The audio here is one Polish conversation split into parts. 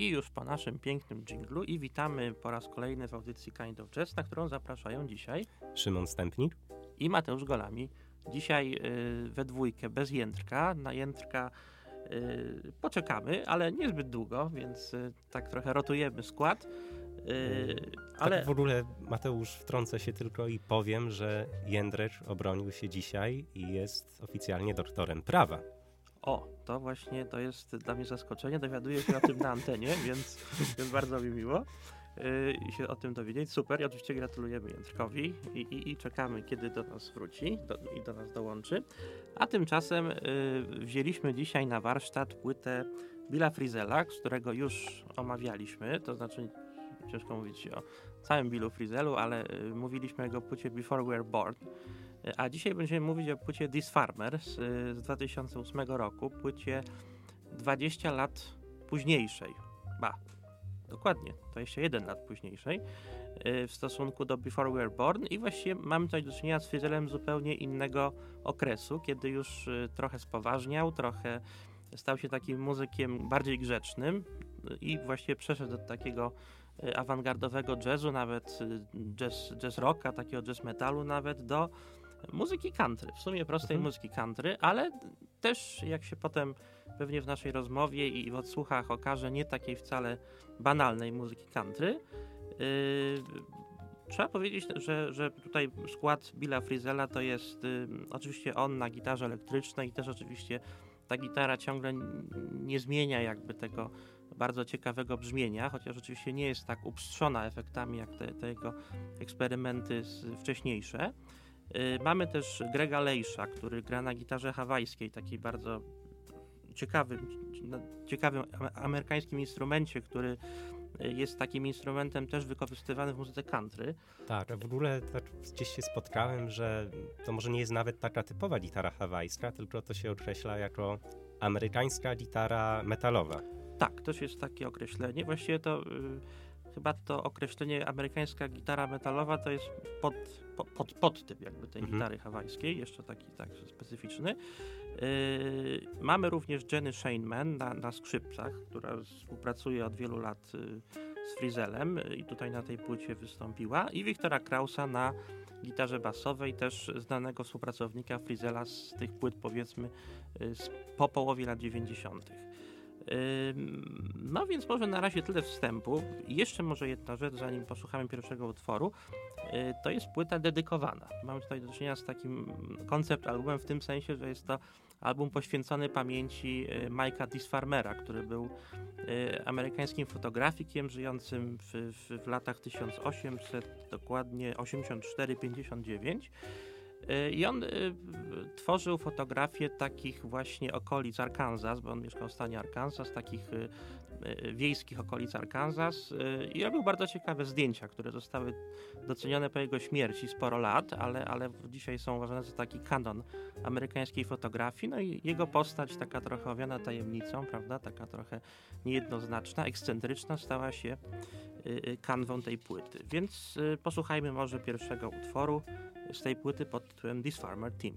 I już po naszym pięknym dżinglu i witamy po raz kolejny w audycji Kind of Jazz, na którą zapraszają dzisiaj Szymon Stępnik i Mateusz Golami. Dzisiaj y, we dwójkę bez Jędrka. Na Jędrka y, poczekamy, ale niezbyt długo, więc y, tak trochę rotujemy skład. Y, ale tak w ogóle Mateusz wtrącę się tylko i powiem, że Jędrecz obronił się dzisiaj i jest oficjalnie doktorem prawa. O, to właśnie to jest dla mnie zaskoczenie. Dowiaduję się o tym na antenie, więc jest bardzo mi miło yy, się o tym dowiedzieć. Super, i oczywiście gratulujemy Jędrkowi i, i, i, czekamy, kiedy do nas wróci do, i do nas dołączy. A tymczasem yy, wzięliśmy dzisiaj na warsztat płytę Billa Frizela, którego już omawialiśmy, to znaczy ciężko mówić o całym Billu Frizelu, ale yy, mówiliśmy o jego płycie Before We Were Born. A dzisiaj będziemy mówić o płycie This Farmer z, z 2008 roku, płycie 20 lat późniejszej. Ba, dokładnie, 21 lat późniejszej y, w stosunku do Before We Were Born i właściwie mamy tutaj do czynienia z Frizelem zupełnie innego okresu, kiedy już y, trochę spoważniał, trochę stał się takim muzykiem bardziej grzecznym y, i właściwie przeszedł do takiego awangardowego jazzu, nawet jazz, jazz rocka, takiego jazz metalu nawet, do muzyki country, w sumie prostej mhm. muzyki country, ale też jak się potem pewnie w naszej rozmowie i w odsłuchach okaże, nie takiej wcale banalnej muzyki country. Yy, trzeba powiedzieć, że, że tutaj skład Billa Frizela to jest yy, oczywiście on na gitarze elektrycznej i też oczywiście ta gitara ciągle nie zmienia jakby tego bardzo ciekawego brzmienia, chociaż oczywiście nie jest tak upstrzona efektami jak te, te jego eksperymenty wcześniejsze. Y, mamy też Grega Lejsza, który gra na gitarze hawajskiej, takiej bardzo ciekawym, ciekawym amerykańskim instrumencie, który y, jest takim instrumentem też wykorzystywanym w muzyce country. Tak, w ogóle tak gdzieś się spotkałem, że to może nie jest nawet taka typowa gitara hawajska, tylko to się określa jako amerykańska gitara metalowa. Tak, też jest takie określenie. Właściwie to... Chyba to określenie amerykańska gitara metalowa to jest pod, pod, pod, podtyp jakby tej mhm. gitary hawajskiej, jeszcze taki tak specyficzny. Yy, mamy również Jenny Shaneman na, na skrzypcach, która współpracuje od wielu lat yy, z Frizelem yy, i tutaj na tej płycie wystąpiła i Wiktora Krausa na gitarze basowej, też znanego współpracownika Frizela z tych płyt powiedzmy yy, z, po połowie lat 90. No więc może na razie tyle wstępu. Jeszcze może jedna rzecz, zanim posłuchamy pierwszego utworu. Y, to jest płyta dedykowana. Mamy tutaj do czynienia z takim koncept albumem w tym sensie, że jest to album poświęcony pamięci y, Mike'a Disfarmera, który był y, amerykańskim fotografikiem żyjącym w, w, w latach 1800, dokładnie 84-59 Y, I on y, tworzył fotografie takich właśnie okolic Arkansas, bo on mieszkał w stanie Arkansas, takich y, wiejskich okolic Arkansas i robił bardzo ciekawe zdjęcia, które zostały docenione po jego śmierci sporo lat, ale, ale dzisiaj są uważane za taki kanon amerykańskiej fotografii. No i jego postać, taka trochę owiana tajemnicą, prawda, taka trochę niejednoznaczna, ekscentryczna, stała się kanwą tej płyty. Więc posłuchajmy może pierwszego utworu z tej płyty pod tytułem This Farmer Team.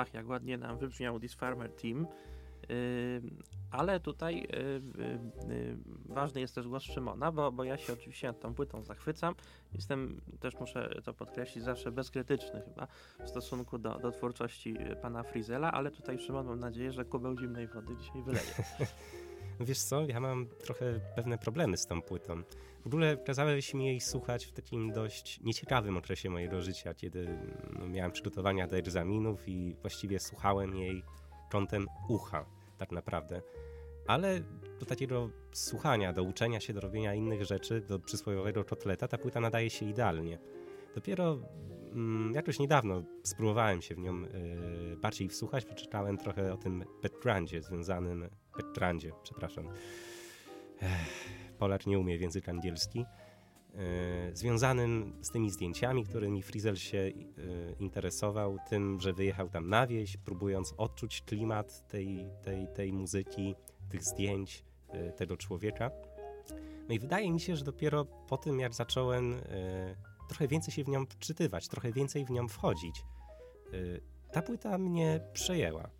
Ach, jak ładnie nam wybrzmiał This Farmer Team. ale tutaj ważny jest też głos Szymona, bo, bo ja się oczywiście nad tą płytą zachwycam. Jestem, też muszę to podkreślić, zawsze bezkrytyczny chyba w stosunku do, do twórczości pana Frizela, ale tutaj Szymon mam nadzieję, że kubeł zimnej wody dzisiaj wyleje. Wiesz co, ja mam trochę pewne problemy z tą płytą. W ogóle kazałeś mi jej słuchać w takim dość nieciekawym okresie mojego życia, kiedy no, miałem przygotowania do egzaminów i właściwie słuchałem jej kątem ucha, tak naprawdę. Ale do takiego słuchania, do uczenia się, do robienia innych rzeczy, do przysłowiowego kotleta, ta płyta nadaje się idealnie. Dopiero mm, jakoś niedawno spróbowałem się w nią y, bardziej wsłuchać, przeczytałem trochę o tym backgroundzie związanym, backgroundzie, przepraszam, Polak nie umie w język angielski, e, związanym z tymi zdjęciami, którymi Frizel się e, interesował, tym, że wyjechał tam na wieś, próbując odczuć klimat tej, tej, tej muzyki, tych zdjęć, e, tego człowieka. No i wydaje mi się, że dopiero po tym, jak zacząłem trochę więcej się w nią wczytywać, trochę więcej w nią wchodzić, ta płyta mnie przejęła.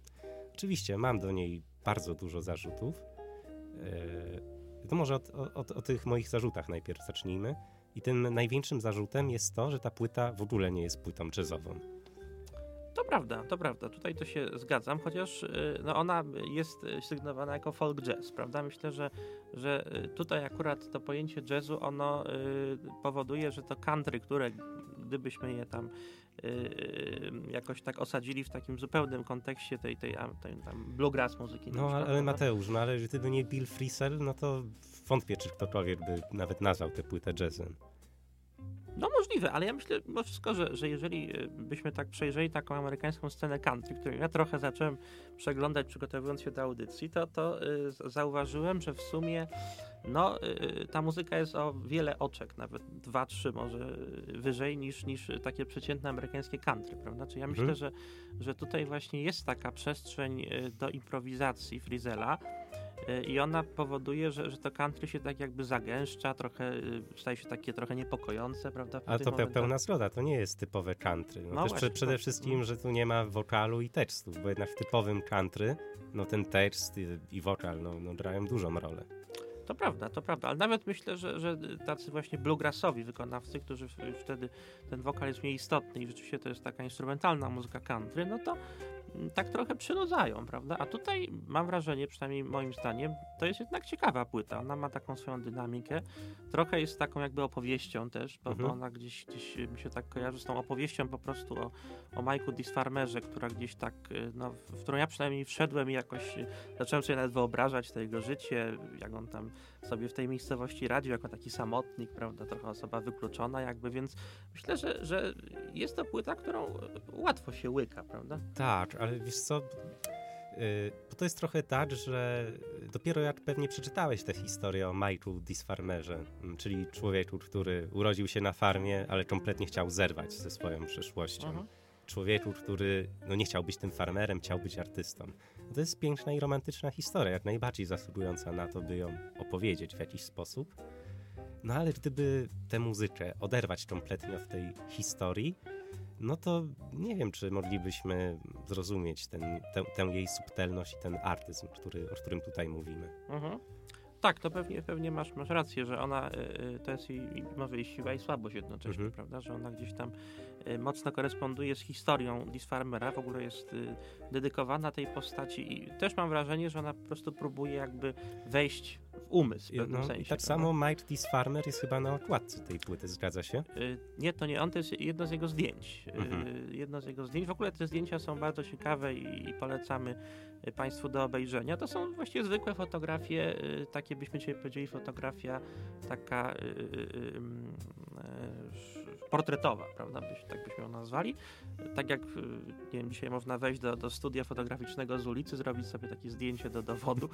Oczywiście mam do niej bardzo dużo zarzutów. To może o tych moich zarzutach najpierw zacznijmy. I tym największym zarzutem jest to, że ta płyta w ogóle nie jest płytą jazzową. To prawda, to prawda. Tutaj to się zgadzam, chociaż y, no ona jest sygnowana jako folk jazz, prawda? Myślę, że, że y, tutaj akurat to pojęcie jazzu ono y, powoduje, że to country, które gdybyśmy je tam jakoś tak osadzili w takim zupełnym kontekście tej, tej, tej tam bluegrass muzyki. No ale Mateusz, no ale gdyby nie Bill Frisell, no to wątpię, czy ktokolwiek by nawet nazwał tę płytę jazzem. No możliwe, ale ja myślę mimo wszystko, że, że jeżeli e, byśmy tak przejrzeli taką amerykańską scenę country, którą ja trochę zacząłem przeglądać przygotowując się do audycji, to, to y, zauważyłem, że w sumie no, y, ta muzyka jest o wiele oczek, nawet dwa, trzy może wyżej niż, niż takie przeciętne amerykańskie country, prawda? Czyli ja myślę, mhm. że, że tutaj właśnie jest taka przestrzeń do improwizacji Frizela, i ona powoduje, że, że to country się tak jakby zagęszcza, trochę y, staje się takie trochę niepokojące, prawda? Ale to momentach. pełna zgoda, to nie jest typowe country. No, no też właśnie, przede wszystkim, że tu nie ma wokalu i tekstów, bo jednak w typowym country, no ten tekst i, i wokal, no, no grają dużą rolę. To prawda, to prawda, ale nawet myślę, że, że tacy właśnie bluegrassowi wykonawcy, którzy wtedy ten wokal jest mniej istotny i rzeczywiście to jest taka instrumentalna muzyka country, no to tak trochę przynudzają, prawda? A tutaj mam wrażenie, przynajmniej moim zdaniem, to jest jednak ciekawa płyta. Ona ma taką swoją dynamikę. Trochę jest taką jakby opowieścią też, bo, mhm. ona gdzieś, gdzieś mi się tak kojarzy z tą opowieścią po prostu o, o Mike'u Disfarmerze, która gdzieś tak, y, no, w którą ja przynajmniej wszedłem i jakoś y, zacząłem sobie nawet wyobrażać to jego życie, jak on tam sobie w tej miejscowości radził, jako taki samotnik, prawda, trochę osoba wykluczona jakby, więc myślę, że, że jest to płyta, którą łatwo się łyka, prawda? Tak, ale wiesz co, y, bo to jest trochę tak, że dopiero jak pewnie przeczytałeś tę historię o Michael Disfarmerze, czyli człowieku, który urodził się na farmie, ale kompletnie chciał zerwać ze swoją przeszłością. Uh mhm. Człowieku, który no, nie chciał być tym farmerem, chciał być artystą. To jest piękna i romantyczna historia, jak najbardziej zasługująca na to, by ją opowiedzieć w jakiś sposób. No ale gdyby tę muzykę oderwać kompletnie od tej historii, no to nie wiem, czy moglibyśmy zrozumieć ten, tę, tę jej subtelność i ten artyzm, który, o którym tutaj mówimy. Mhm. Tak, to pewnie, pewnie masz, masz rację, że ona y, to jest jej, może jej siła i słabość jednocześnie, mhm. prawda? Że ona gdzieś tam y, mocno koresponduje z historią Liz Farmera, w ogóle jest y, dedykowana tej postaci i też mam wrażenie, że ona po prostu próbuje jakby wejść w umysł w pewnym no, sensie. I tak samo Mike Tis Farmer jest chyba na okładce tej płyty, zgadza się? Y, nie, to nie on, to jest jedno z jego zdjęć. Y, mhm. Jedno z jego zdjęć. W ogóle te zdjęcia są bardzo ciekawe i, i polecamy y, Państwu do obejrzenia. To są właściwie zwykłe fotografie, takie byśmy dzisiaj powiedzieli, fotografia taka portretowa, prawda, byś, tak byśmy ją nazwali. Tak jak, nie wiem, dzisiaj można wejść do, do studia fotograficznego z ulicy, zrobić sobie takie zdjęcie do dowodu,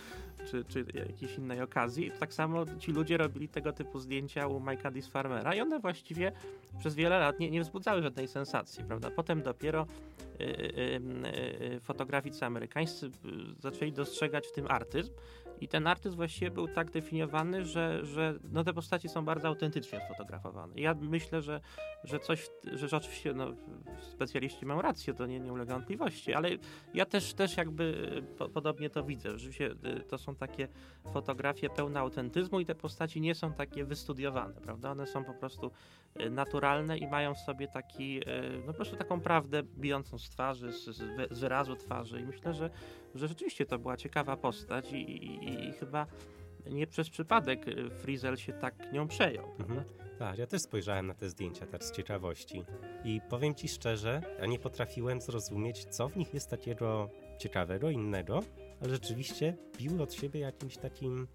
czy, czy jakiejś innej okazji. Tak samo ci ludzie robili tego typu zdjęcia u Mike'a Disfarmera i one właściwie przez wiele lat nie, nie wzbudzały żadnej sensacji, prawda. Potem dopiero y, y, y, fotograficy amerykańscy zaczęli dostrzegać w tym artyzm, i ten artyst właściwie był tak definiowany, że, że no te postaci są bardzo autentycznie sfotografowane. Ja myślę, że, że coś, że oczywiście no, specjaliści mają rację, to nie, nie ulega wątpliwości, ale ja też, też jakby po, podobnie to widzę. Rzeczywiście y, to są takie fotografie pełne autentyzmu i te postaci nie są takie wystudiowane, prawda? One są po prostu naturalne i mają w sobie taki, y, no po prostu taką prawdę bijącą z twarzy, z, z wyrazu twarzy i myślę, że, że rzeczywiście to była ciekawa postać i, i, i chyba nie przez przypadek Frizel się tak nią przejął. Mhm. Tak, ja też spojrzałem na te zdjęcia tak z ciekawości i powiem ci szczerze, ja nie potrafiłem zrozumieć, co w nich jest takiego ciekawego, innego, ale rzeczywiście biły od siebie jakimś takim,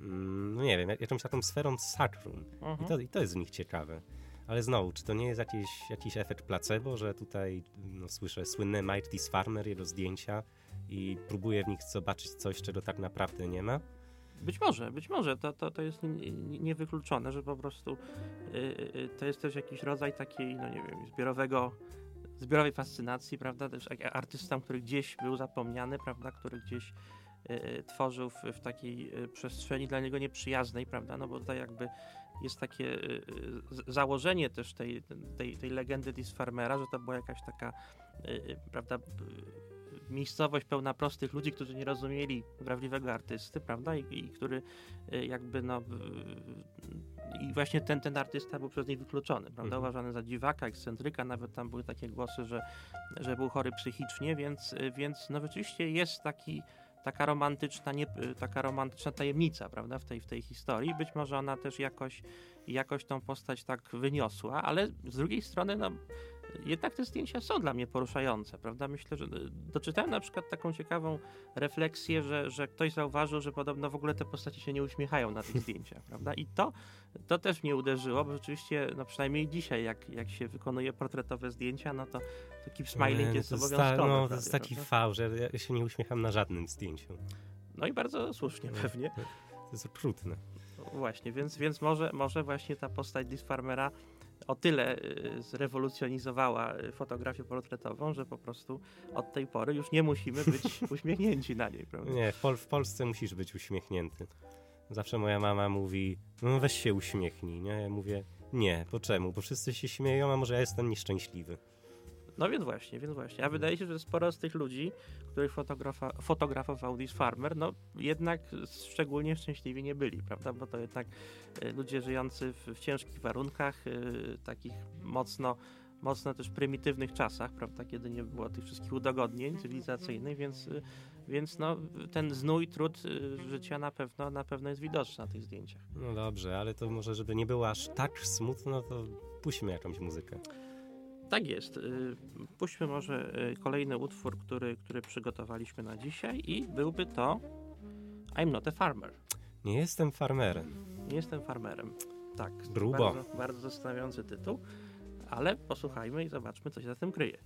no nie wiem, jakąś taką sferą sakrum. I to, mhm. I to jest w nich ciekawe. Ale znowu, czy to nie jest jakiś, jakiś efekt placebo, że tutaj no, słyszę słynne Mighty's Farmer, jego zdjęcia i próbuję w nich zobaczyć coś, czego tak naprawdę nie ma? Być może, być może. To, to, to jest niewykluczone, że po prostu yy, to jest też jakiś rodzaj takiej, no nie wiem, zbiorowego, zbiorowej fascynacji, prawda? Też artysta, który gdzieś był zapomniany, prawda? Który gdzieś tworzył w, w, takiej przestrzeni dla niego nieprzyjaznej, prawda? No bo tutaj jakby jest takie założenie też tej, tej, tej legendy Disfarmera, że to była jakaś taka, prawda? miejscowość pełna prostych ludzi, którzy nie rozumieli prawdziwego artysty, prawda? I, i który jakby no i właśnie ten, ten artysta był przez nich wykluczony, prawda? Mhm. Uważany za dziwaka, ekscentryka, nawet tam były takie głosy, że, że był chory psychicznie, więc, więc no rzeczywiście jest taki taka romantyczna, nie, taka romantyczna tajemnica, prawda, w tej, w tej historii. Być może ona też jakoś, jakoś tą postać tak wyniosła, ale z drugiej strony, no, jednak te zdjęcia są dla mnie poruszające, prawda? Myślę, że e, doczytałem na przykład taką ciekawą refleksję, że, że ktoś zauważył, że podobno w ogóle te postaci się nie uśmiechają na tych zdjęciach, prawda? I to, to też mnie uderzyło, bo rzeczywiście, no przynajmniej dzisiaj, jak, jak się wykonuje portretowe zdjęcia, no to taki smiling jest to obowiązkowy. no, to jest taki prawda? fał, że ja się nie uśmiecham na żadnym zdjęciu. No i bardzo słusznie no, pewnie. To jest okrutne. Właśnie, więc, więc może, może właśnie ta postać Disfarmera o tyle y, zrewolucjonizowała y, fotografię portretową, że po prostu od tej pory już nie musimy być uśmiechnięci na niej, prawda? Nie, w, Pol w Polsce musisz być uśmiechnięty. Zawsze moja mama mówi, no weź się uśmiechnij, nie? Ja mówię, nie, po czemu? Bo wszyscy się śmieją, a może ja jestem nieszczęśliwy. No więc właśnie, więc właśnie. A wydaje się, że sporo z tych ludzi, których fotografa, fotografował This Farmer, no jednak szczególnie szczęśliwi nie byli, prawda? Bo to jednak y, ludzie żyjący w, w ciężkich warunkach, y, takich mocno mocno też prymitywnych czasach, prawda, kiedy nie było tych wszystkich udogodnień cywilizacyjnych, więc, y, więc no, ten znój, trud życia na pewno, na pewno jest widoczny na tych zdjęciach. No dobrze, ale to może, żeby nie było aż tak smutno, to puśćmy jakąś muzykę. Tak jest. Y, puśćmy może y, kolejny utwór, który, który przygotowaliśmy na dzisiaj i byłby to I'm not a farmer. Nie jestem farmerem. Nie jestem farmerem. Tak. Grubo. Bardzo, bardzo zastanawiający tytuł, ale posłuchajmy i zobaczmy, co się za tym kryje.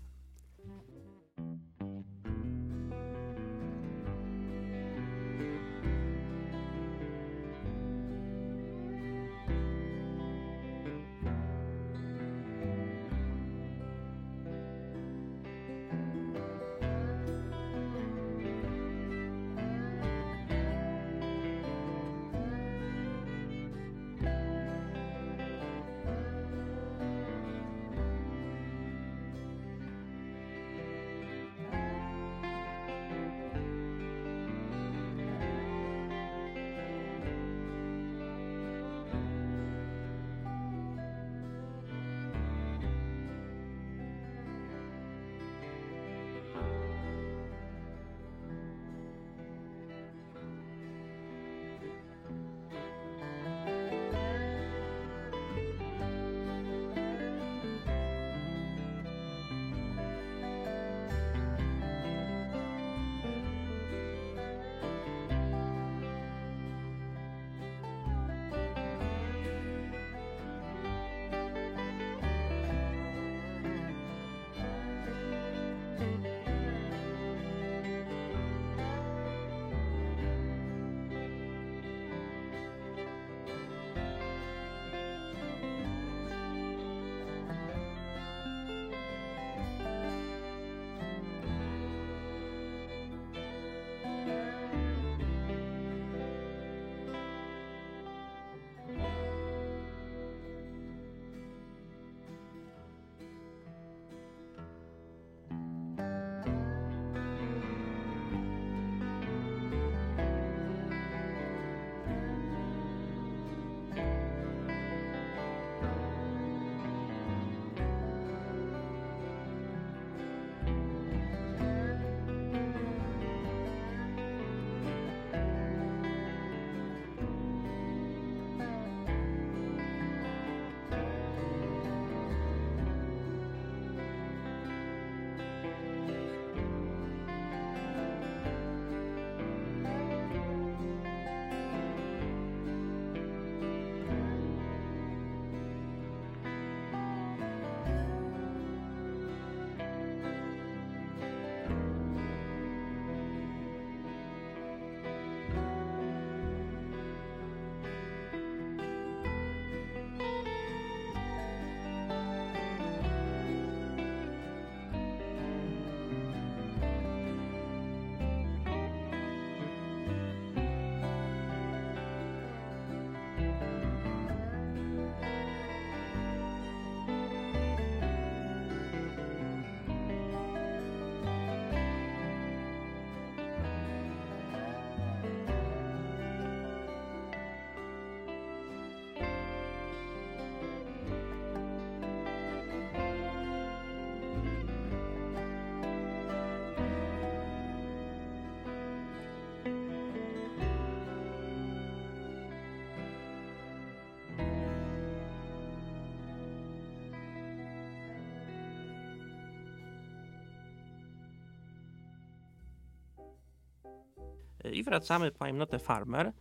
I wracamy po I'm Farmer.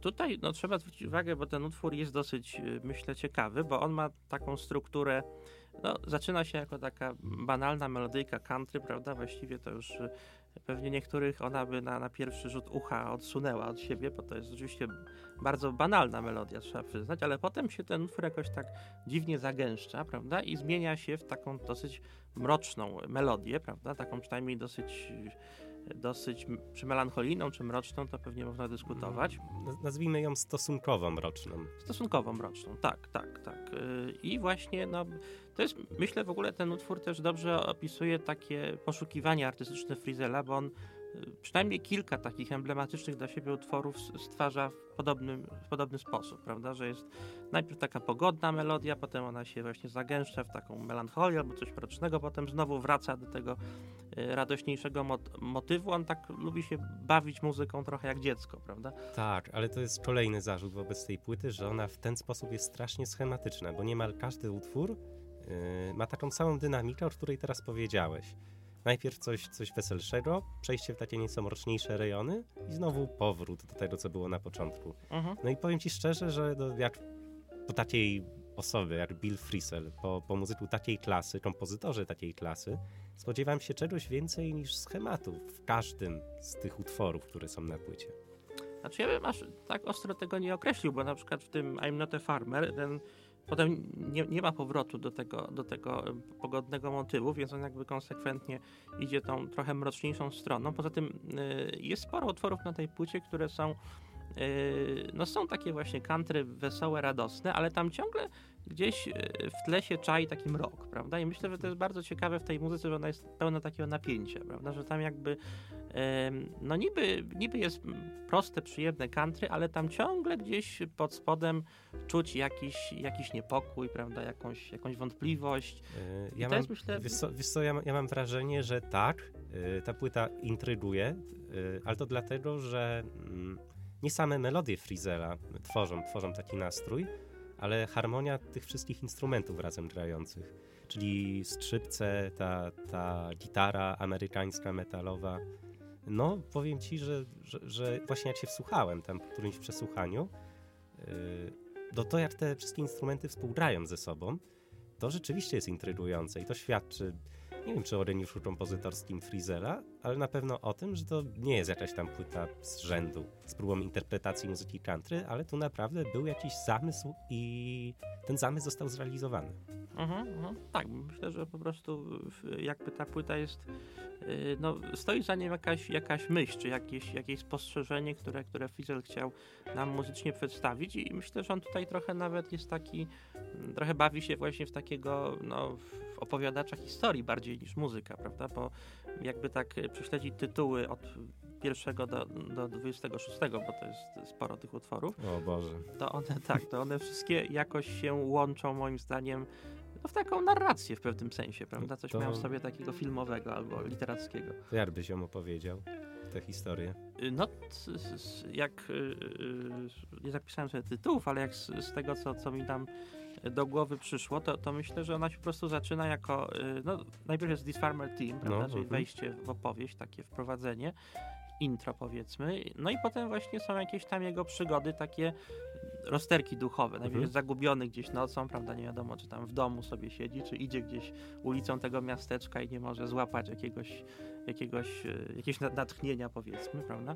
Tutaj no, trzeba zwrócić uwagę, bo ten utwór jest dosyć, myślę, ciekawy, bo on ma taką strukturę no, zaczyna się jako taka banalna melodyjka country, prawda? Właściwie to już y, pewnie niektórych ona by na, na pierwszy rzut ucha odsunęła od siebie, bo to jest oczywiście bardzo banalna melodia, trzeba przyznać, ale potem się ten utwór jakoś tak dziwnie zagęszcza, prawda? I zmienia się w taką dosyć mroczną melodię, prawda? Taką przynajmniej dosyć dosyć, czy melancholijną, czy mroczną, to pewnie można dyskutować. Nazwijmy ją stosunkowo mroczną. Stosunkowo mroczną, tak, tak, tak. Y, I właśnie, no, to jest, myślę w ogóle ten utwór też dobrze opisuje takie poszukiwanie artystyczne Frizela, bo on przynajmniej kilka takich emblematycznych dla siebie utworów stwarza w, podobnym, w podobny sposób, prawda? Że jest najpierw taka pogodna melodia, potem ona się właśnie zagęszcza w taką melancholię albo coś mrocznego, potem znowu wraca do tego y, radośniejszego mot motywu. On tak lubi się bawić muzyką trochę jak dziecko, prawda? Tak, ale to jest kolejny zarzut wobec tej płyty, że ona w ten sposób jest strasznie schematyczna, bo niemal każdy utwór yy, ma taką samą dynamikę, o której teraz powiedziałeś. Najpierw coś, coś weselszego, przejście w takie nieco mroczniejsze rejony i znowu powrót do tego, co było na początku. Mhm. No i powiem ci szczerze, że no, jak po takiej osoby jak Bill Frisell, po, po muzyku takiej klasy, kompozytorze takiej klasy, spodziewam się czegoś więcej niż schematów w każdym z tych utworów, które są na płycie. Znaczy ja bym aż tak ostro tego nie określił, bo na przykład w tym I'm Not a Farmer ten Potem nie, nie ma powrotu do tego, do tego pogodnego motywu, więc on jakby konsekwentnie idzie tą trochę mroczniejszą stroną. Poza tym y, jest sporo utworów na tej płycie, które są y, no są takie właśnie country wesołe, radosne, ale tam ciągle gdzieś w tle się czai taki mrok, prawda? I myślę, że to jest bardzo ciekawe w tej muzyce, że ona jest pełna takiego napięcia, prawda? Że tam jakby no niby, niby jest proste, przyjemne country, ale tam ciągle gdzieś pod spodem czuć jakiś, jakiś niepokój, prawda, jakąś, jakąś wątpliwość. Yy, ja mam, jest, myślę... Wiesz co, wiesz co ja, ja, mam wrażenie, że tak, yy, ta płyta intryguje, yy, ale to dlatego, że mm, nie same melodie Frizela tworzą, tworzą taki nastrój, ale harmonia tych wszystkich instrumentów razem grających. Czyli skrzypce, ta, ta gitara amerykańska, metalowa, no, powiem ci, że, że, że, właśnie jak się wsłuchałem tam po którymś przesłuchaniu, yy, to jak te wszystkie instrumenty współgrają ze sobą, to rzeczywiście jest intrygujące i to świadczy, nie wiem czy o reniuszu kompozytorskim Frizela, ale na pewno o tym, że to nie jest jakaś tam płyta z rzędu z próbą interpretacji muzyki country, ale tu naprawdę był jakiś zamysł i ten zamysł został zrealizowany. Mhm, mhm. Tak, myślę, że po prostu jakby ta płyta jest Y, no, stoi za nim jakaś, jakaś myśl, czy jakieś, jakieś spostrzeżenie, które, które Fizel chciał nam muzycznie przedstawić i myślę, że on tutaj trochę nawet jest taki, trochę bawi się właśnie w takiego, no, w opowiadacza historii bardziej niż muzyka, prawda, bo jakby tak prześledzić tytuły od pierwszego do, do 26, bo to jest sporo tych utworów. O Boże. To one, tak, to one wszystkie jakoś się łączą moim zdaniem no, w taką narrację w pewnym sensie, prawda? Coś to... miał sobie takiego filmowego albo literackiego. To jak byś ją opowiedział, tę historię? Y, no, jak y, y, nie zapisałem sobie tytułów, ale jak z, z tego, co, co mi tam do głowy przyszło, to, to myślę, że ona się po prostu zaczyna jako, no najpierw jest This Farmer Team, prawda, no, czyli -huh. wejście w opowieść, takie wprowadzenie, intro powiedzmy, no i potem właśnie są jakieś tam jego przygody takie rozterki duchowe. Najpierw mhm. jest zagubiony gdzieś nocą, prawda, nie wiadomo, czy tam w domu sobie siedzi, czy idzie gdzieś ulicą tego miasteczka i nie może złapać jakiegoś, jakiegoś, e, jakiegoś natchnienia, powiedzmy, prawda.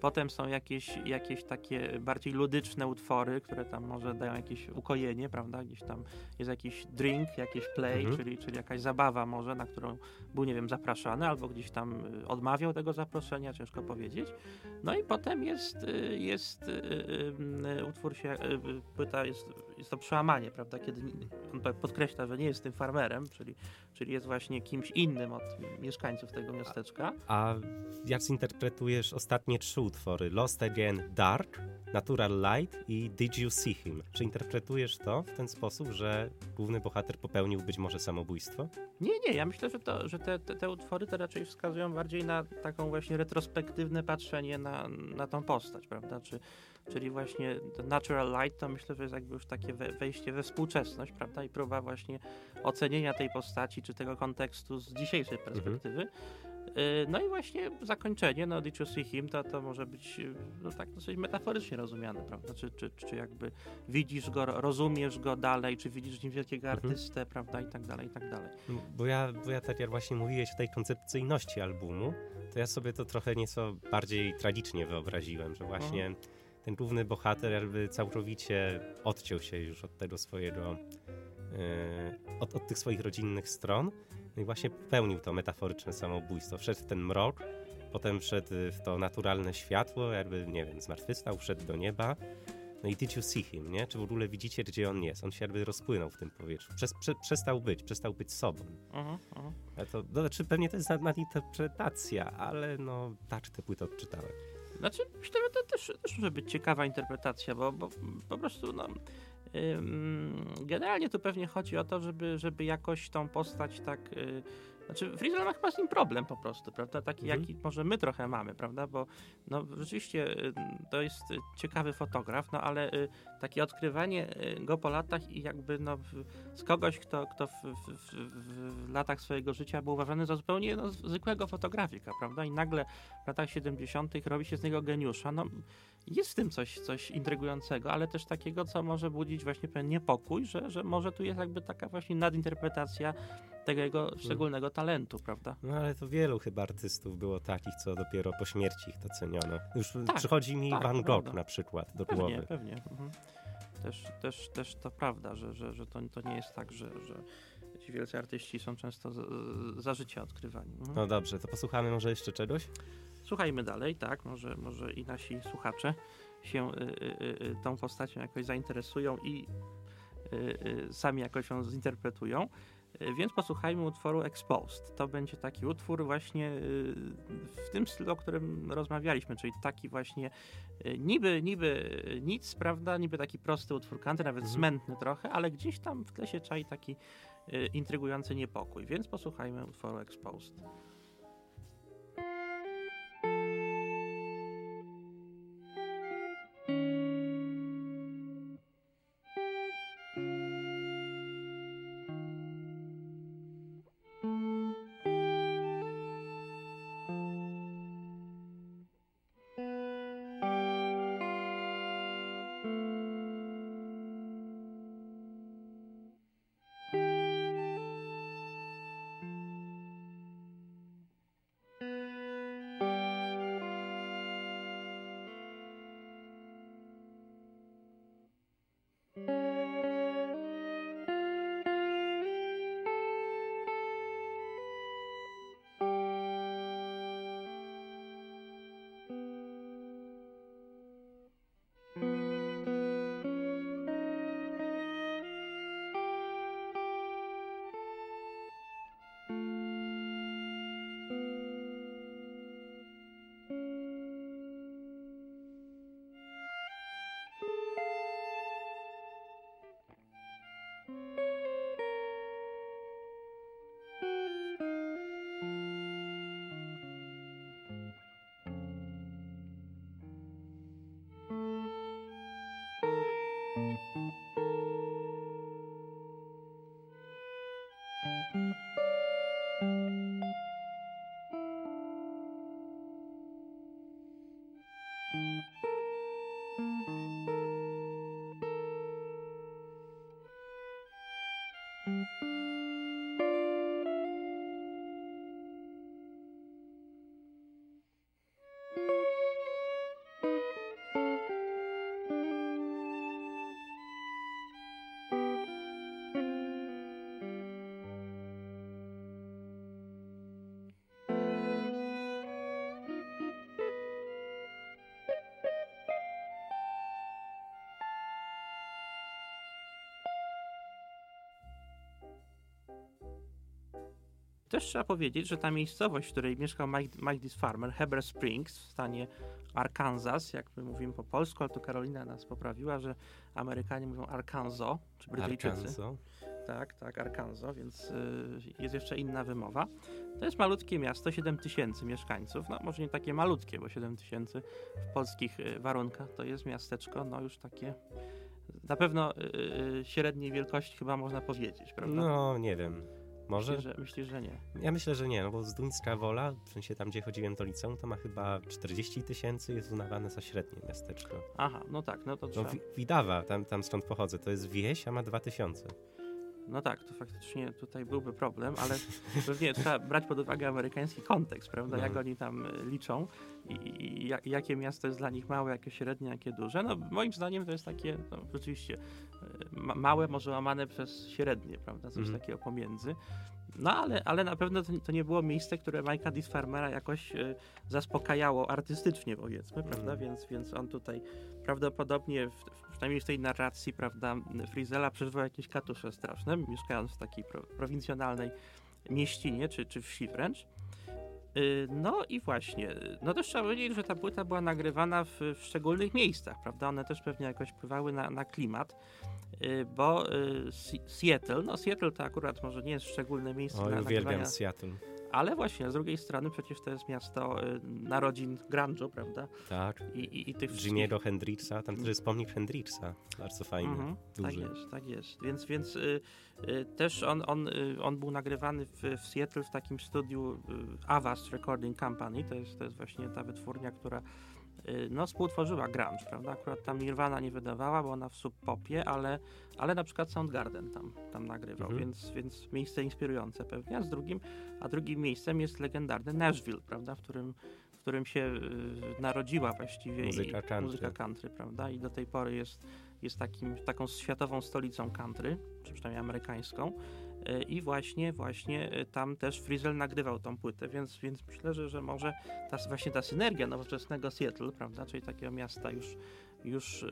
Potem są jakieś, jakieś takie bardziej ludyczne utwory, które tam może dają jakieś ukojenie, prawda? Gdzieś tam jest jakiś drink, jakieś play, mhm. czyli, czyli jakaś zabawa może, na którą był, nie wiem, zapraszany, albo gdzieś tam odmawiał tego zaproszenia, ciężko powiedzieć. No i potem jest, y, jest y, utwór się, płyta jest, jest to przełamanie, prawda? Kiedy on podkreśla, że nie jest tym farmerem, czyli, czyli jest właśnie kimś innym od mieszkańców tego miasteczka. A, a jak zinterpretujesz ostatnie trzy utwory Lost Again, Dark, Natural Light i Did You See Him. Czy interpretujesz to w ten sposób, że główny bohater popełnił być może samobójstwo? Nie, nie, ja myślę, że, to, że te, te, te utwory te raczej wskazują bardziej na taką właśnie retrospektywne patrzenie na, na tą postać, prawda? Czy, czyli właśnie Natural Light to myślę, że jest jakby już takie wejście we współczesność, prawda? I próba właśnie ocenienia tej postaci, czy tego kontekstu z dzisiejszej perspektywy. Mhm. No i właśnie zakończenie, no Did you see him, to, to może być no, tak dosyć metaforycznie rozumiane, prawda? Czy, czy, czy jakby widzisz go, rozumiesz go dalej, czy widzisz w nim wielkiego mhm. artystę, mhm. prawda? I tak dalej, i tak dalej. Bo ja, bo ja tak jak właśnie mówiłeś o tej koncepcyjności albumu, to ja sobie to trochę nieco bardziej tragicznie wyobraziłem, że właśnie mhm. Ten główny bohater jakby całkowicie odciął się już od tego swojego, yy, od, od tych swoich rodzinnych stron no i właśnie pełnił to metaforyczne samobójstwo. Wszedł w ten mrok, potem wszedł w to naturalne światło, jakby, nie wiem, zmartwychwstał, wszedł do nieba. No i did you see him, nie? Czy w ogóle widzicie, gdzie on jest? On się jakby rozpłynął w tym powietrzu. Przez, prze, przestał być, przestał być sobą. Uh-huh, uh-huh. To, no, znaczy pewnie to jest nadinterpretacja, ale no tak tę płytę odczytałem. Znaczy, myślę, że to też, też może być ciekawa interpretacja, bo, bo po prostu no, Generalnie tu pewnie chodzi o to, żeby, żeby jakoś tą postać tak y, znaczy, Frizzle ma chyba z nim problem po prostu, prawda? Taki, mhm. jaki może my trochę mamy, prawda? Bo no, rzeczywiście y, to jest ciekawy fotograf, no ale y, takie odkrywanie y, go po latach i jakby no, z kogoś, kto, kto w, w, w, w latach swojego życia był uważany za zupełnie no, zwykłego fotografika, prawda? I nagle w latach 70. robi się z niego geniusza. No, jest w tym coś, coś intrygującego, ale też takiego, co może budzić właśnie pewien niepokój, że, że może tu jest jakby taka właśnie nadinterpretacja tego jego mm. szczególnego talentu, prawda? No ale to wielu chyba artystów było takich, co dopiero po śmierci ich doceniono. Już tak, przychodzi mi tak, Van Gogh prawda. na przykład do pewnie, głowy. Pewnie, mhm. Też, też, też to prawda, że, że, że to, to nie jest tak, że, że ci wielcy artyści są często za, za życia odkrywani. Mhm. No dobrze, to posłuchamy może jeszcze czegoś? Słuchajmy dalej, tak, może, może i nasi słuchacze się y, y, y, tą postacią jakoś zainteresują i y, y, sami jakoś ją zinterpretują. Więc posłuchajmy utworu Exposed. To będzie taki utwór właśnie w tym stylu, o którym rozmawialiśmy, czyli taki właśnie niby, niby nic, prawda, niby taki prosty utwór country, nawet mhm. zmętny trochę, ale gdzieś tam w tle się czai taki intrygujący niepokój. Więc posłuchajmy utworu Exposed. Też trzeba powiedzieć, że ta miejscowość, w której mieszkał Mike, Farmer, Heber Springs w stanie Arkansas, jak my mówimy po polsku, ale to Karolina nas poprawiła, że Amerykanie mówią Arkansas, czy Brytyjczycy. Arkansas. Tak, tak, Arkansas, więc y, jest jeszcze inna wymowa. To jest malutkie miasto, 7 tysięcy mieszkańców. No może nie takie malutkie, bo 7 tysięcy w polskich y, warunkach to jest miasteczko, no już takie na pewno y, y średniej wielkości chyba można powiedzieć, prawda? No, nie wiem. Może? Myślę, że, myślę, że nie. Ja myślę, że nie, no bo z Duńska Wola, w sensie tam, gdzie chodziłem do liceum, to ma chyba 40 tysięcy, jest uznawane za średnie miasteczko. Aha, no tak, no to No trzeba. Wi- Widawa, tam, tam stąd pochodzę, to jest wieś, a ma 2000. No tak, to faktycznie tutaj byłby problem, ale pewnie trzeba brać pod uwagę amerykański kontekst, prawda? No. Jak oni tam y, liczą i, i jak, jakie miasto jest dla nich małe, jakie średnie, jakie duże. No moim zdaniem to jest takie, no, rzeczywiście y, ma, małe, może łamane przez średnie, prawda? Coś Mhm. takiego pomiędzy. No ale, ale na pewno to, to nie było miejsce, które Mike'a Disfarmera jakoś y, zaspokajało artystycznie, powiedzmy, prawda? Mhm. Więc, więc on tutaj prawdopodobnie, w, przynajmniej w tej narracji, prawda, Frizela przeżywał jakieś katusze straszne, mieszkając w takiej pro, prowincjonalnej mieścinie, czy, czy wsi wręcz. Y, No i właśnie, no też trzeba powiedzieć, że ta płyta była nagrywana w, w szczególnych miejscach, prawda? One też pewnie jakoś wpływały na, na klimat, bo y, Seattle, no Seattle to akurat może nie jest szczególne miejsce Oj, na uwielbiam Seattle. ale właśnie z drugiej strony przecież to jest miasto y, narodzin grunge'u, prawda? Tak. I, i, i tych Jimiego Hendrixa, tam też jest pomnik Hendrixa, bardzo fajny, Mhm, tak duży. jest, tak jest. Więc, więc y, y, też on, on, y, on był nagrywany w, w Seattle w takim studiu y, Avast Recording Company. To jest, to jest właśnie ta wytwórnia, która y, no, współtworzyła grunge, prawda? Akurat tam Nirvana nie wydawała, bo ona w sub-popie, ale, ale na przykład Soundgarden tam, tam nagrywał, Mhm. więc, więc miejsce inspirujące pewnie. A, z drugim, a drugim miejscem jest legendarny Nashville, prawda? W którym, w którym się y, narodziła właściwie Muzyka country. muzyka country, prawda? I do tej pory jest jest takim, taką światową stolicą country, czy przynajmniej amerykańską. E, I właśnie, właśnie e, tam też Frizzle nagrywał tą płytę, więc, więc myślę, że, że może ta, właśnie ta synergia nowoczesnego Seattle, prawda, czyli takiego miasta już, już e,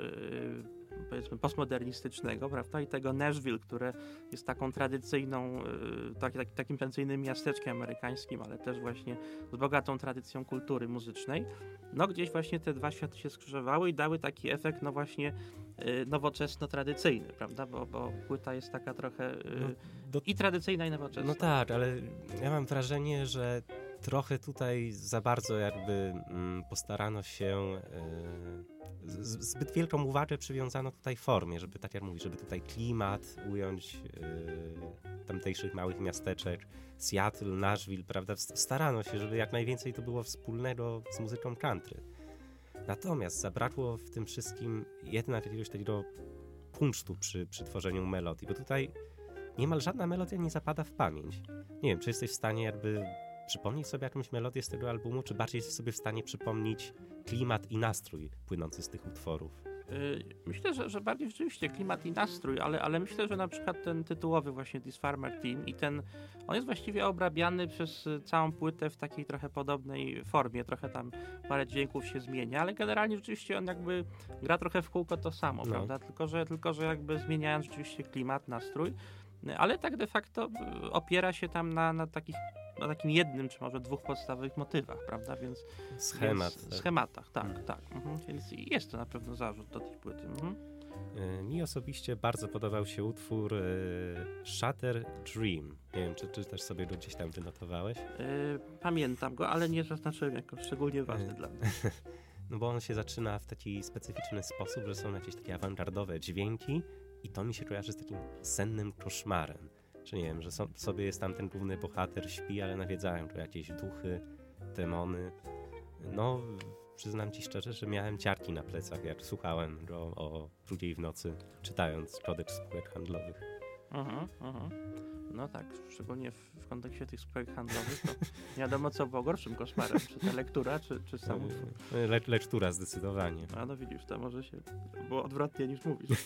powiedzmy postmodernistycznego, prawda, i tego Nashville, które jest taką tradycyjną, e, tak, tak, takim tradycyjnym miasteczkiem amerykańskim, ale też właśnie z bogatą tradycją kultury muzycznej. No gdzieś właśnie te dwa światy się skrzyżowały i dały taki efekt, no właśnie y, nowoczesno-tradycyjny, prawda? Bo, bo płyta jest taka trochę y, No, do i tradycyjna, i nowoczesna. No tak, ale ja mam wrażenie, że trochę tutaj za bardzo jakby mm, postarano się, e, zbyt wielką uwagę przywiązano tutaj formie, żeby tak jak mówisz, żeby tutaj klimat ująć e, tamtejszych małych miasteczek, Seattle, Nashville, prawda, starano się, żeby jak najwięcej to było wspólnego z muzyką country. Natomiast zabrakło w tym wszystkim jednak jakiegoś takiego kunsztu przy, przy tworzeniu melodii, bo tutaj niemal żadna melodia nie zapada w pamięć. Nie wiem, czy jesteś w stanie jakby przypomnieć sobie jakąś melodię z tego albumu, czy bardziej jesteś sobie w stanie przypomnieć klimat i nastrój płynący z tych utworów? Y, Myślę, że, że bardziej rzeczywiście klimat i nastrój, ale, ale myślę, że na przykład ten tytułowy właśnie This Farmer Team i ten, on jest właściwie obrabiany przez całą płytę w takiej trochę podobnej formie, trochę tam parę dźwięków się zmienia, ale generalnie rzeczywiście on jakby gra trochę w kółko to samo, No. prawda? Tylko że, tylko, że jakby zmieniając rzeczywiście klimat, nastrój, ale tak de facto y, opiera się tam na, na takich na takim jednym, czy może dwóch podstawowych motywach, prawda? Więc Schemat. Więc, tak. schematach, tak, Mm. tak. Mhm. Więc jest to na pewno zarzut do tej płyty. Mhm. E, Mi osobiście bardzo podobał się utwór e, Shatter Dream. Nie wiem, czy, czy też sobie go gdzieś tam wynotowałeś? Pamiętam go, ale nie zaznaczyłem jako szczególnie ważny dla mnie. No bo on się zaczyna w taki specyficzny sposób, że są jakieś takie awangardowe dźwięki i to mi się kojarzy z takim sennym koszmarem. Że nie wiem, że so, sobie jest tam ten główny bohater, śpi, ale nawiedzają go jakieś duchy, demony. No, przyznam ci szczerze, że miałem ciarki na plecach, jak słuchałem go o drugiej w nocy, czytając kodeks spółek handlowych. Mhm, mhm. No tak, szczególnie w, w kontekście tych spółek handlowych, to nie wiadomo co było gorszym koszmarem, czy ta lektura, czy, czy sam utwór. E, Le, lektura zdecydowanie. A no widzisz, to może się było odwrotnie niż mówisz.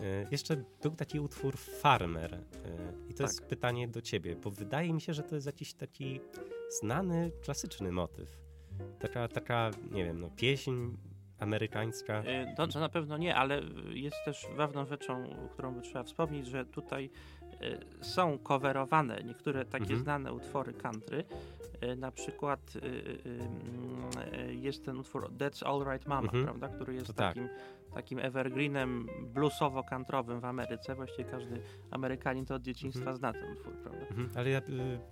E, Jeszcze był taki utwór Farmer. e, I to jest Tak. pytanie do ciebie, bo wydaje mi się, że to jest jakiś taki znany, klasyczny motyw. Taka, taka nie wiem, no, pieśń amerykańska. Y, To, na pewno nie, ale jest też ważną rzeczą, którą by trzeba wspomnieć, że tutaj y, są coverowane niektóre takie Mhm. znane utwory country. Y, Na przykład jest ten utwór That's All Right Mama, Mhm. prawda, który jest tak. takim, takim evergreenem bluesowo-kantrowym w Ameryce. Właściwie każdy Amerykanin to od dzieciństwa Mhm. zna ten utwór, prawda? Mhm, ale ja, y,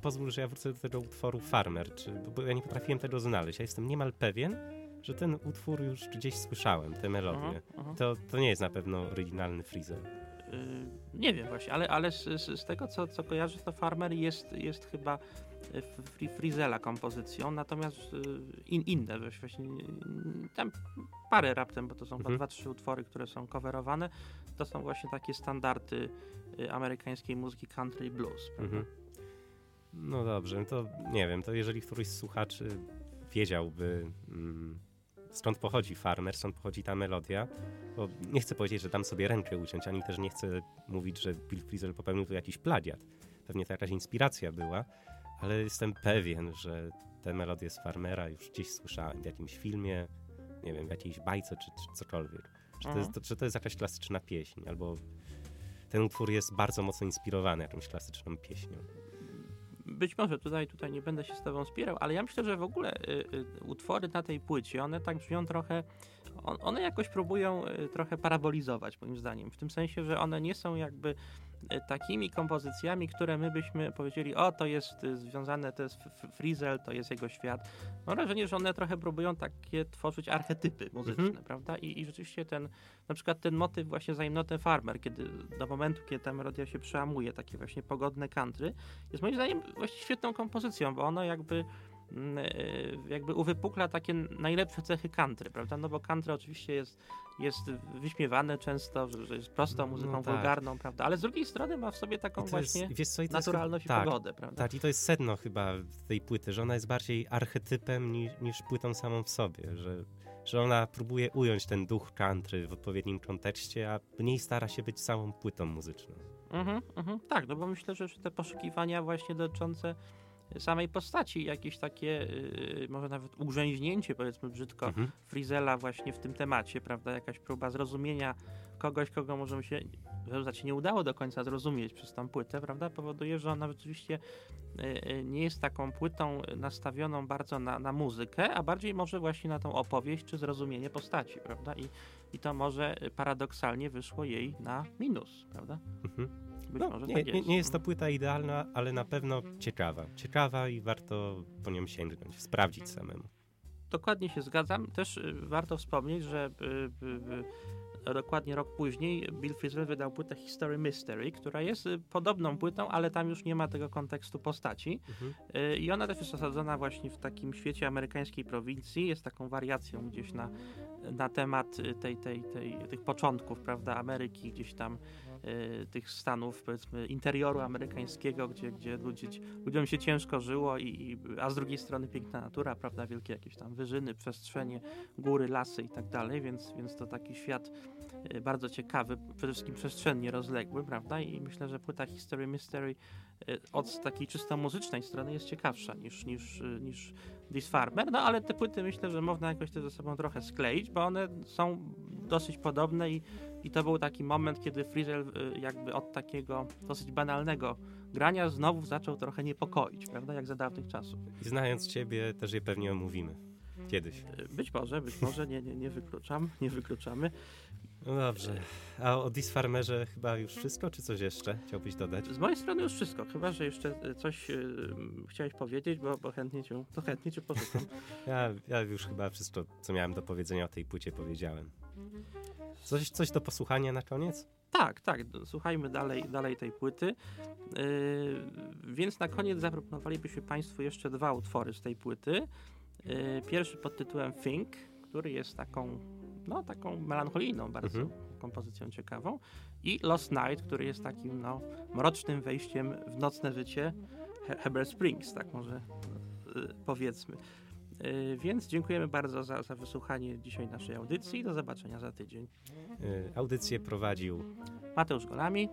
pozwól, że ja wrócę do tego utworu Farmer, czy, bo ja nie potrafiłem tego znaleźć. Ja jestem niemal pewien, że ten utwór już gdzieś słyszałem, tę melodię. Mhm, mhm. To, to nie jest na pewno oryginalny Freezer. nie wiem właśnie, ale, ale z, z, z, tego co, co kojarzę, to Farmer jest, jest chyba Frizela kompozycją, natomiast in, inne właśnie, tam parę raptem, bo to są mhm. dwa, trzy utwory, które są coverowane, to są właśnie takie standardy amerykańskiej muzyki country blues, Mhm. No dobrze, to nie wiem, to jeżeli któryś z słuchaczy wiedziałby mm, skąd pochodzi farmer, skąd pochodzi ta melodia, bo nie chcę powiedzieć, że dam sobie rękę uciąć, ani też nie chcę mówić, że Bill Frisell popełnił tu jakiś plagiat. Pewnie to jakaś inspiracja była, ale jestem pewien, że te melodie z farmera już gdzieś słyszałem w jakimś filmie, nie wiem, w jakiejś bajce czy, czy cokolwiek. Czy to, jest, to, czy to jest jakaś klasyczna pieśń, albo ten utwór jest bardzo mocno inspirowany jakąś klasyczną pieśnią być może tutaj, tutaj nie będę się z tobą spierał, ale ja myślę, że w ogóle y, y, utwory na tej płycie, one tak brzmią trochę, on, one jakoś próbują y, trochę parabolizować moim zdaniem, w tym sensie, że one nie są jakby takimi kompozycjami, które my byśmy powiedzieli, o to jest e, związane, to jest Frizel, to jest jego świat. Mam wrażenie, że one trochę próbują takie tworzyć archetypy muzyczne, mhm. prawda? I, I, rzeczywiście ten, na przykład ten motyw właśnie za Not Farmer, kiedy do momentu, kiedy ta melodia się przełamuje, takie właśnie pogodne country, jest moim zdaniem właśnie świetną kompozycją, bo ono jakby e, jakby uwypukla takie najlepsze cechy country, prawda? No bo country oczywiście jest jest wyśmiewane często, że, jest prostą no muzyką no tak. wulgarną, prawda? Ale z drugiej strony ma w sobie taką właśnie jest, co, naturalność i tak, pogodę, prawda? Tak, i to jest sedno chyba tej płyty, że ona jest bardziej archetypem niż, niż płytą samą w sobie, że, że ona próbuje ująć ten duch country w odpowiednim kontekście, a mniej stara się być samą płytą muzyczną. Mhm, mhm, tak, no bo myślę, że te poszukiwania właśnie dotyczące samej postaci, jakieś takie, yy, może nawet ugrzęźnięcie, powiedzmy brzydko, mhm. Frizela właśnie w tym temacie, prawda? Jakaś próba zrozumienia kogoś, kogo możemy się w zasadzie nie udało do końca zrozumieć przez tą płytę, prawda? Powoduje, że ona rzeczywiście yy, nie jest taką płytą nastawioną bardzo na, na muzykę, a bardziej może właśnie na tą opowieść czy zrozumienie postaci, prawda? I, i to może paradoksalnie wyszło jej na minus, prawda? Mhm. Być no, może nie, tak jest. Nie, nie jest to płyta idealna, ale na pewno ciekawa. Ciekawa i warto po nią sięgnąć, sprawdzić samemu. Dokładnie się zgadzam. Też y, warto wspomnieć, że y, y, dokładnie rok później Bill Frisell wydał płytę History Mystery, która jest podobną płytą, ale tam już nie ma tego kontekstu postaci. Mhm. I ona też jest osadzona właśnie w takim świecie amerykańskiej prowincji. Jest taką wariacją gdzieś na, na temat tej, tej, tej, tych początków, prawda, Ameryki, gdzieś tam tych stanów, powiedzmy, interioru amerykańskiego, gdzie, gdzie ludzie, ludziom się ciężko żyło, i, a z drugiej strony piękna natura, prawda, wielkie jakieś tam wyżyny, przestrzenie, góry, lasy i tak dalej, więc, więc to taki świat y, bardzo ciekawy, przede wszystkim przestrzennie rozległy, prawda, i myślę, że płyta History Mystery y, od takiej czysto muzycznej strony jest ciekawsza niż, niż, niż This Farmer, no ale te płyty myślę, że można jakoś te ze sobą trochę skleić, bo one są dosyć podobne i i to był taki moment, kiedy Frizzle y, jakby od takiego dosyć banalnego grania znowu zaczął trochę niepokoić, prawda, jak za dawnych czasów. I znając ciebie też je pewnie omówimy. Kiedyś. Y, być może, być może, nie, nie, nie wykluczam, nie wykluczamy. No dobrze. A o Disfarmerze chyba już wszystko, czy coś jeszcze chciałbyś dodać? Z mojej strony już wszystko, chyba, że jeszcze y, coś yy, chciałeś powiedzieć, bo, bo chętnie cię, to chętnie cię posłucham. ja, ja już chyba wszystko, co miałem do powiedzenia o tej płycie powiedziałem. Coś, coś do posłuchania na koniec? Tak, tak. Słuchajmy dalej, dalej tej płyty. Yy, więc na koniec zaproponowalibyśmy Państwu jeszcze dwa utwory z tej płyty. Yy, pierwszy pod tytułem Think, który jest taką, no, taką melancholijną bardzo mhm. kompozycją ciekawą. I Lost Night, który jest takim no, mrocznym wejściem w nocne życie Heber Springs, tak może yy, powiedzmy. E, więc dziękujemy bardzo za, za wysłuchanie dzisiaj naszej audycji. Do zobaczenia za tydzień. E, audycję prowadził Mateusz Golami,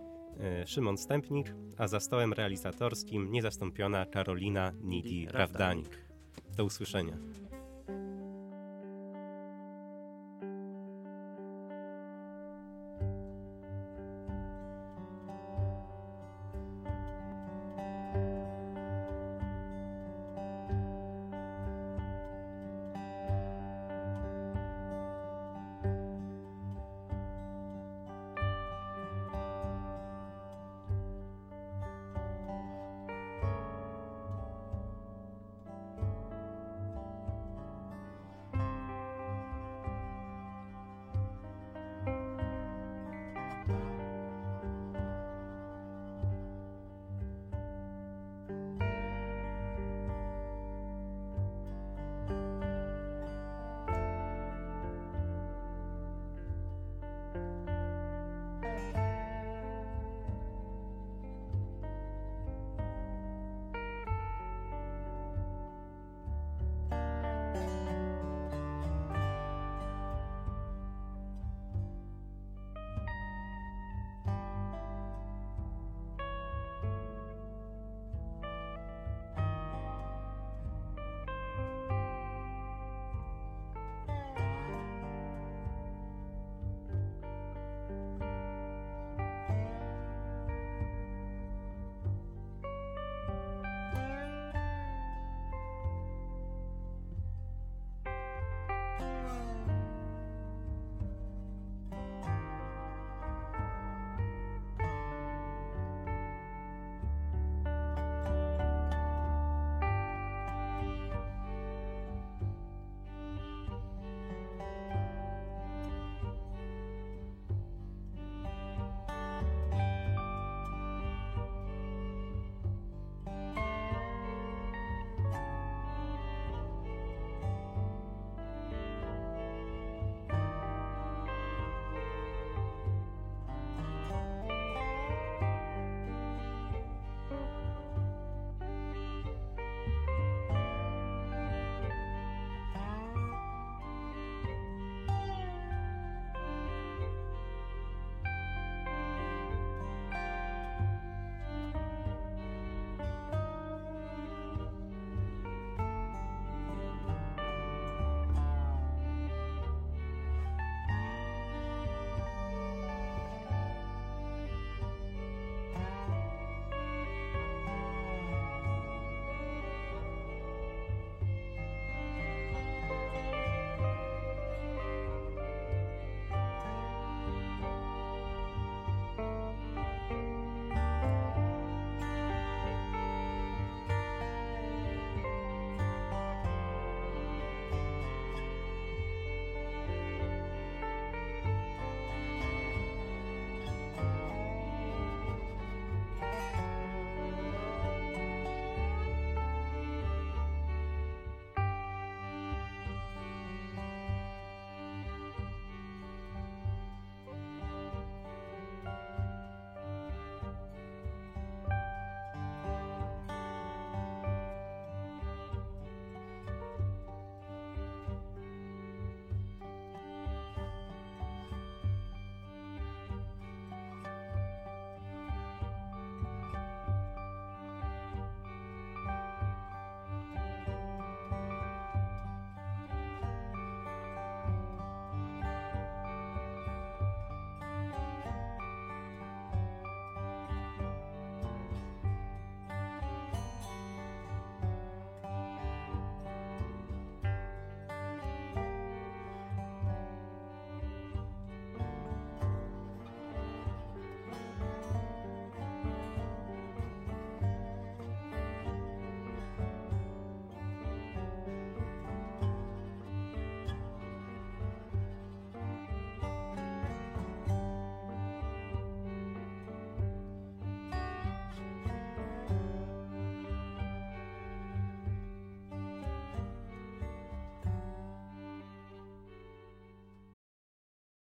Szymon Stępnik, a za stołem realizatorskim niezastąpiona Karolina Nidi-Rawdanik. Do usłyszenia.